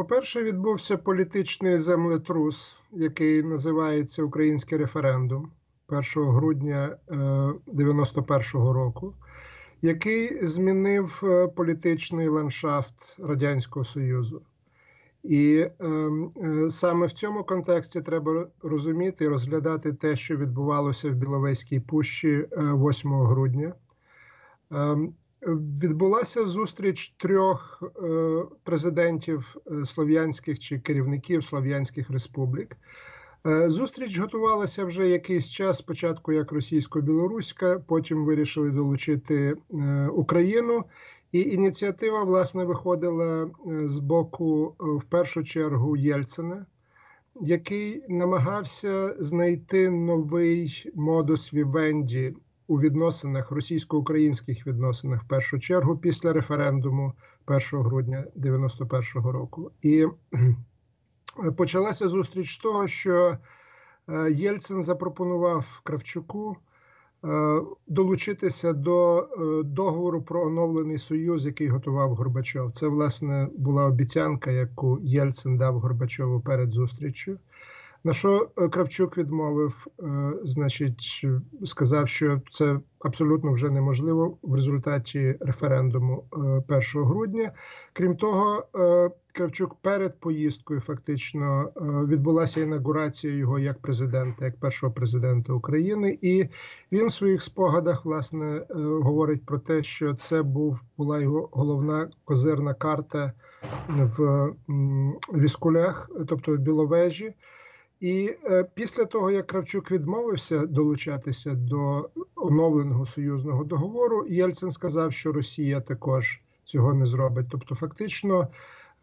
По-перше, відбувся політичний землетрус, який називається Український референдум 1 грудня 91-го року, який змінив політичний ландшафт Радянського Союзу. І ем, е, саме в цьому контексті треба розуміти і розглядати те, що відбувалося в Біловезькій пущі 8 е, грудня. Е, відбулася зустріч трьох е, президентів е, слов'янських чи керівників слов'янських республік. Е, зустріч готувалася вже якийсь час. Спочатку як російсько-білоруська, потім вирішили долучити Україну. І ініціатива власне виходила з боку в першу чергу Єльцина, який намагався знайти новий модус вівенді у відносинах російсько-українських відносинах в першу чергу після референдуму 1 грудня 91-го року. І почалася зустріч того, що е, Єльцин запропонував Кравчуку. Е, долучитися до е, договору про оновлений союз, який готував Горбачов. Це власне була обіцянка, яку Єльцин дав Горбачову перед зустрічю. На що е, Кравчук відмовив, значить, сказав, що це абсолютно вже неможливо в результаті референдуму 1 грудня. Крім того, Кравчук перед поїздкою фактично е, відбулася інаугурація його як президента, як першого президента України, і він в своїх спогадах власне е, говорить про те, що це був була його головна козирна карта в Віскулях, тобто в Біловежі. І е, після того, як Кравчук відмовився долучатися до оновленого союзного договору, Єльцин сказав, що Росія також цього не зробить. Тобто, фактично.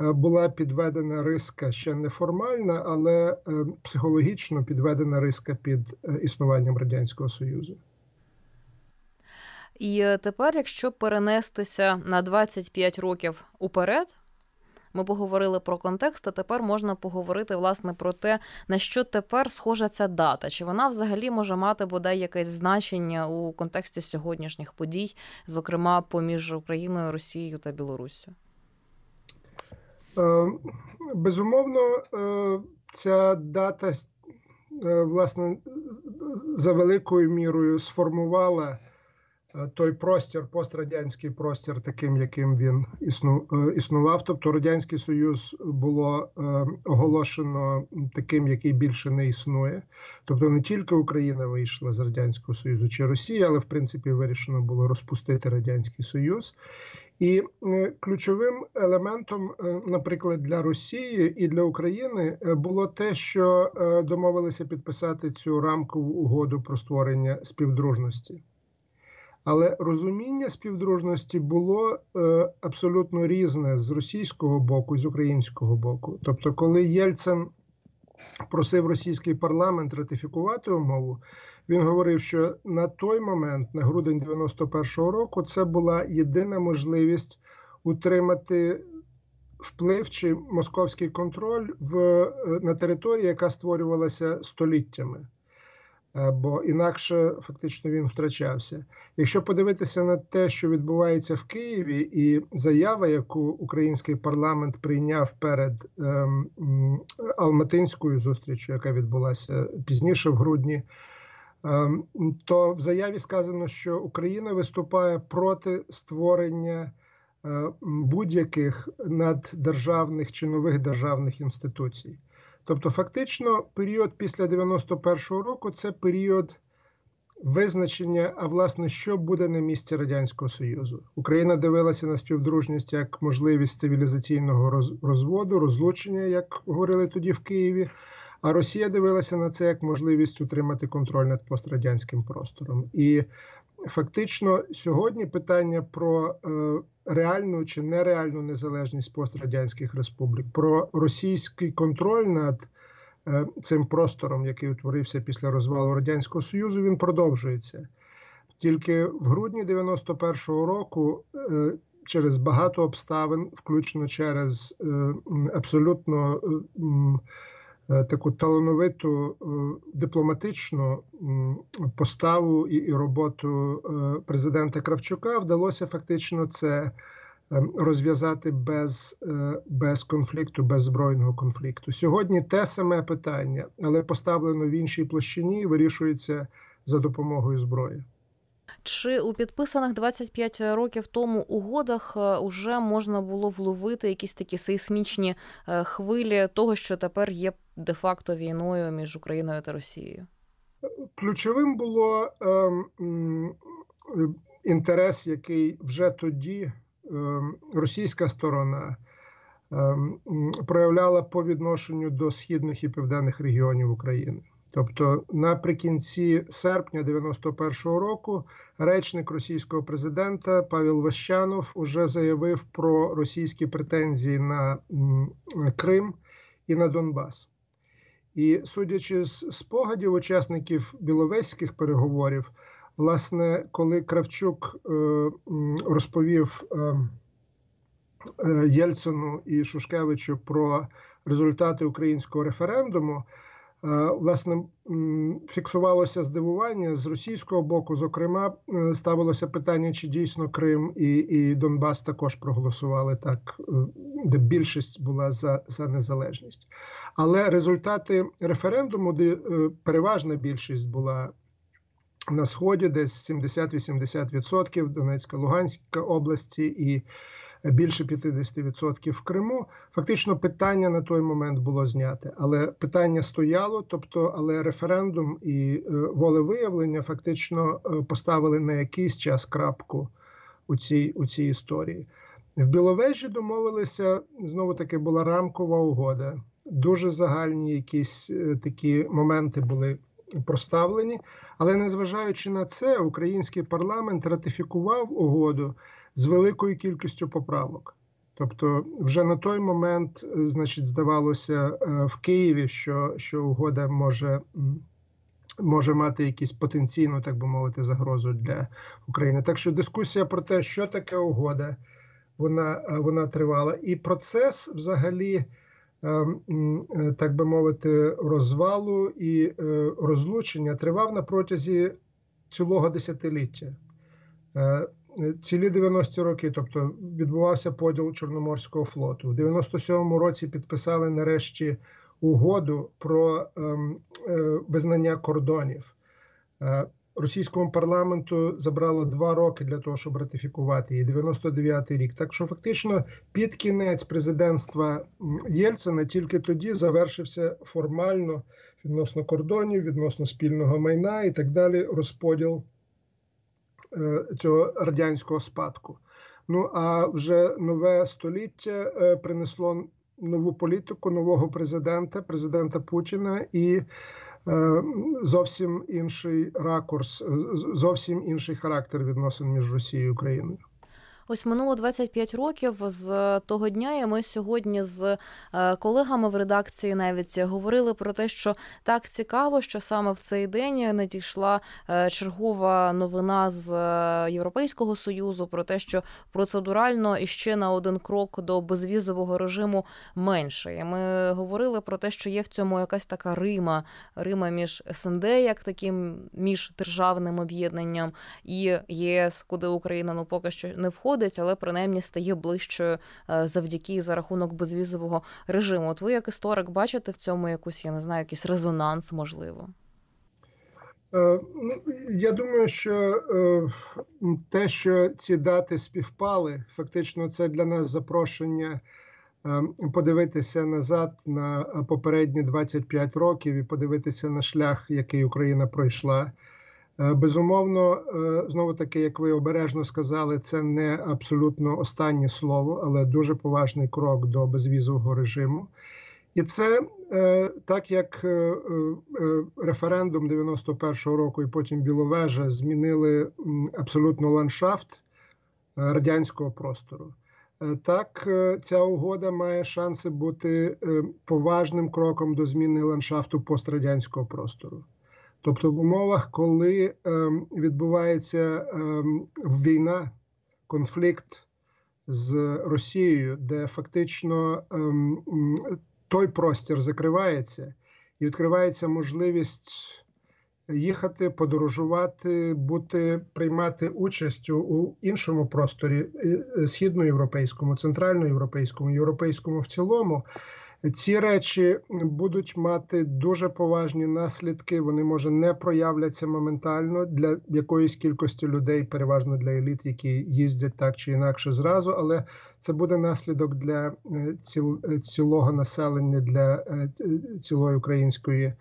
Е, була підведена риска ще не формальна, але е, психологічно підведена риска під е, існуванням радянського союзу. І тепер, якщо перенестися на 25 років уперед, ми поговорили про контекст, а тепер можна поговорити власне про те, на що тепер схожа ця дата, чи вона взагалі може мати бодай якесь значення у контексті сьогоднішніх подій, зокрема поміж Україною, Росією та Білоруссю? Е, безумовно, е, ця дата е, власне за великою мірою сформувала той простір, пострадянський простір, таким, яким він існував. Тобто Радянський Союз було оголошено таким, який більше не існує. Тобто не тільки Україна вийшла з Радянського Союзу чи Росія, але в принципі вирішено було розпустити Радянський Союз. І е, ключовим елементом, е, наприклад, для Росії і для України е, було те, що домовилися підписати цю рамкову угоду про створення співдружності. Але розуміння співдружності було абсолютно різне з російського боку і з українського боку. Тобто, коли Єльцин просив російський парламент ратифікувати умову, він говорив, що на той момент, на грудень 91-го року, це була єдина можливість утримати вплив чи московський контроль в е, на території, яка створювалася століттями. Е, бо інакше фактично він втрачався. Якщо подивитися на те, що відбувається в Києві, і заява, яку український парламент прийняв перед ем, Алматинською зустрічю, яка відбулася пізніше в грудні, ем, то в заяві сказано, що Україна виступає проти створення. Е, будь-яких наддержавних чи нових державних інституцій. Тобто, фактично, період після 91-го року це період визначення, а власне, що буде на місці Радянського Союзу. Україна дивилася на співдружність як можливість цивілізаційного розводу, розлучення, як говорили тоді в Києві. А Росія дивилася на це як можливість утримати контроль над пострадянським простором. І фактично сьогодні питання про е, реальну чи нереальну незалежність пострадянських республік, про російський контроль над е, цим простором, який утворився після розвалу радянського союзу, він продовжується. Тільки в грудні 91-го року. Е, через багато обставин, включно через абсолютно таку талановиту е, дипломатичну поставу і роботу е, президента Кравчука вдалося фактично це ем, розв'язати без, е, без конфлікту, без збройного конфлікту. Сьогодні те саме питання, але поставлено в іншій площині вирішується за допомогою зброї. Чи у підписаних 25 років тому угодах вже можна було вловити якісь такі сейсмічні е, хвилі того, що тепер є де-факто війною між Україною та Росією? Ключовим було ем, е, інтерес, який вже тоді ем, російська сторона ем, проявляла по відношенню до східних і південних регіонів України. Тобто, наприкінці серпня 91-го року речник російського президента Павел Ващанов уже заявив про російські претензії на Крим і на Донбас. І судячи з спогадів учасників біловезьких переговорів, власне, коли Кравчук е, розповів е, е, Єльцину і Шушкевичу про результати українського референдуму, власне, фіксувалося здивування з російського боку. Зокрема, е, ставилося питання, чи дійсно Крим і, і Донбас також проголосували так, е, де більшість була за, за незалежність. Але результати референдуму, де е, переважна більшість була на сході, десь 70-80% Донецька, Луганська області і більше 50% в Криму. Фактично, питання на той момент було зняте, але питання стояло, тобто, але референдум і е, волевиявлення фактично е, поставили на якийсь час крапку у цій, у цій історії. В Біловежі домовилися знову таки була рамкова угода. Дуже загальні якісь е, такі моменти були проставлені, але незважаючи на це, український парламент ратифікував угоду з великою кількістю поправок. Тобто, вже на той момент, е, значить, здавалося е, в Києві, що, що угода може. Може мати якісь потенційну, так би мовити, загрозу для України. Так що дискусія про те, що таке угода, вона, е, вона тривала. І процес взагалі, так би мовити, розвалу і розлучення тривав на протязі цілого десятиліття. Е, Цілі 90-ті роки, тобто відбувався поділ Чорноморського флоту. В 97-му році підписали нарешті угоду про ем, е, визнання кордонів. Е, Російському парламенту забрало два роки для того, щоб ратифікувати її. 99-й рік. Так що фактично під кінець президентства Єльцина тільки тоді завершився формально відносно кордонів, відносно спільного майна і так далі розподіл цього радянського спадку. Ну а вже нове століття е, принесло нову політику, нового президента, президента Путіна і е, зовсім інший ракурс, е, зовсім інший характер відносин між Росією і Україною. Ось минуло 25 років з того дня, і ми сьогодні з е, колегами в редакції навіть говорили про те, що так цікаво, що саме в цей день надійшла е, чергова новина з е, Європейського союзу про те, що процедурально іще на один крок до безвізового режиму менше. І ми говорили про те, що є в цьому якась така Рима, Рима між СНД, як таким міждержавним об'єднанням, і ЄС, куди Україна ну поки що не входить, але принаймні стає ближчою е, завдяки за рахунок безвізового режиму. От ви, як історик, бачите в цьому якусь, я не знаю, якийсь резонанс, можливо. Е, Ну, я думаю, що е, те, що ці дати співпали, фактично це для нас запрошення подивитися назад на попередні 25 років і подивитися на шлях, який Україна пройшла. Е, Безумовно, е, знову таки, як ви обережно сказали, це не абсолютно останнє слово, але дуже поважний крок до безвізового режиму. І це е, так як референдум 91-го року і потім Біловежа змінили абсолютно ландшафт радянського простору. Так, ця угода має шанси бути поважним кроком до зміни ландшафту пострадянського простору. Тобто, в умовах, коли ем, відбувається ем, війна, конфлікт з Росією, де фактично ем, той простір закривається, і відкривається можливість їхати, подорожувати, бути, приймати участь у, іншому просторі е, східноєвропейському, центральноєвропейському, європейському в цілому. Ці речі будуть мати дуже поважні наслідки. Вони може не проявляться моментально для якоїсь кількості людей, переважно для еліт, які їздять так чи інакше зразу. Але це буде наслідок для е, е, цілого населення, для е, цілої української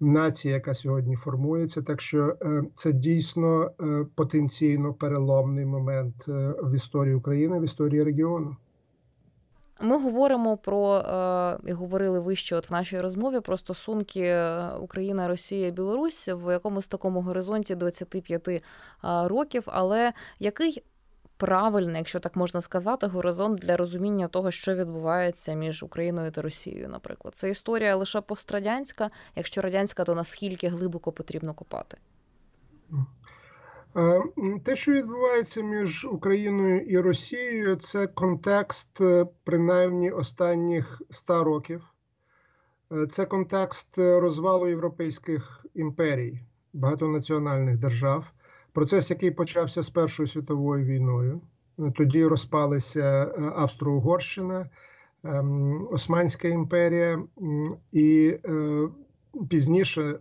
нації, яка сьогодні формується. Так що це дійсно потенційно переломний момент в історії України, в історії регіону. Ми говоримо про і говорили вище, от в нашій розмові про стосунки Україна, Росія, Білорусь в якомусь такому горизонті 25 років. Але який правильний, якщо так можна сказати, горизонт для розуміння того, що відбувається між Україною та Росією, наприклад, це історія лише пострадянська. Якщо радянська, то наскільки глибоко потрібно копати? Те, що відбувається між Україною і Росією, це контекст е, принаймні останніх ста років. Е, це контекст розвалу європейських імперій, багатонаціональних держав. Процес, який почався з Першою світовою війною. Тоді розпалися е, Австро-Угорщина, ем, Османська імперія і пізніше е,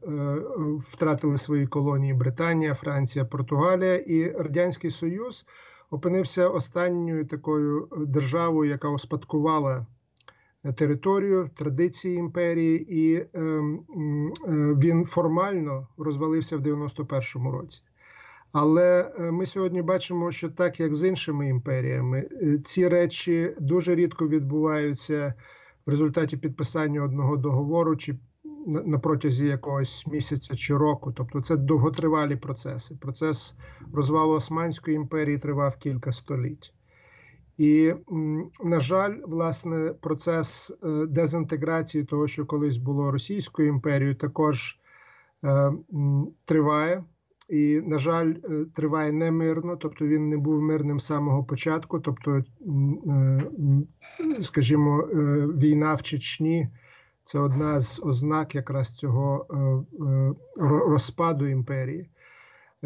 втратили свої колонії Британія, Франція, Португалія і Радянський Союз опинився останньою такою державою, яка успадкувала територію, традиції імперії, і е, е, він формально розвалився в 91-му році. Але ми сьогодні бачимо, що так як з іншими імперіями, ці речі дуже рідко відбуваються в результаті підписання одного договору чи на протязі якогось місяця чи року. Тобто це довготривалі процеси. Процес розвалу Османської імперії тривав кілька століть. І, на жаль, власне, процес е, дезінтеграції того, що колись було Російською імперією, також е, триває. І, на жаль, е, триває немирно, тобто він не був мирним з самого початку. Тобто, скажімо, війна в Чечні це одна з ознак якраз цього е, е, розпаду імперії.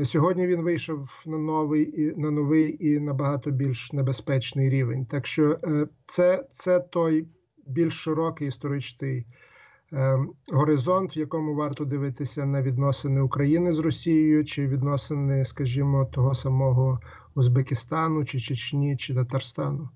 Сьогодні він вийшов на новий на новий і набагато більш небезпечний рівень. Так що е, це, це той більш широкий історичний горизонт, в якому варто дивитися на відносини України з Росією, чи відносини, скажімо, того самого Узбекистану, чи Чечні, чи Татарстану.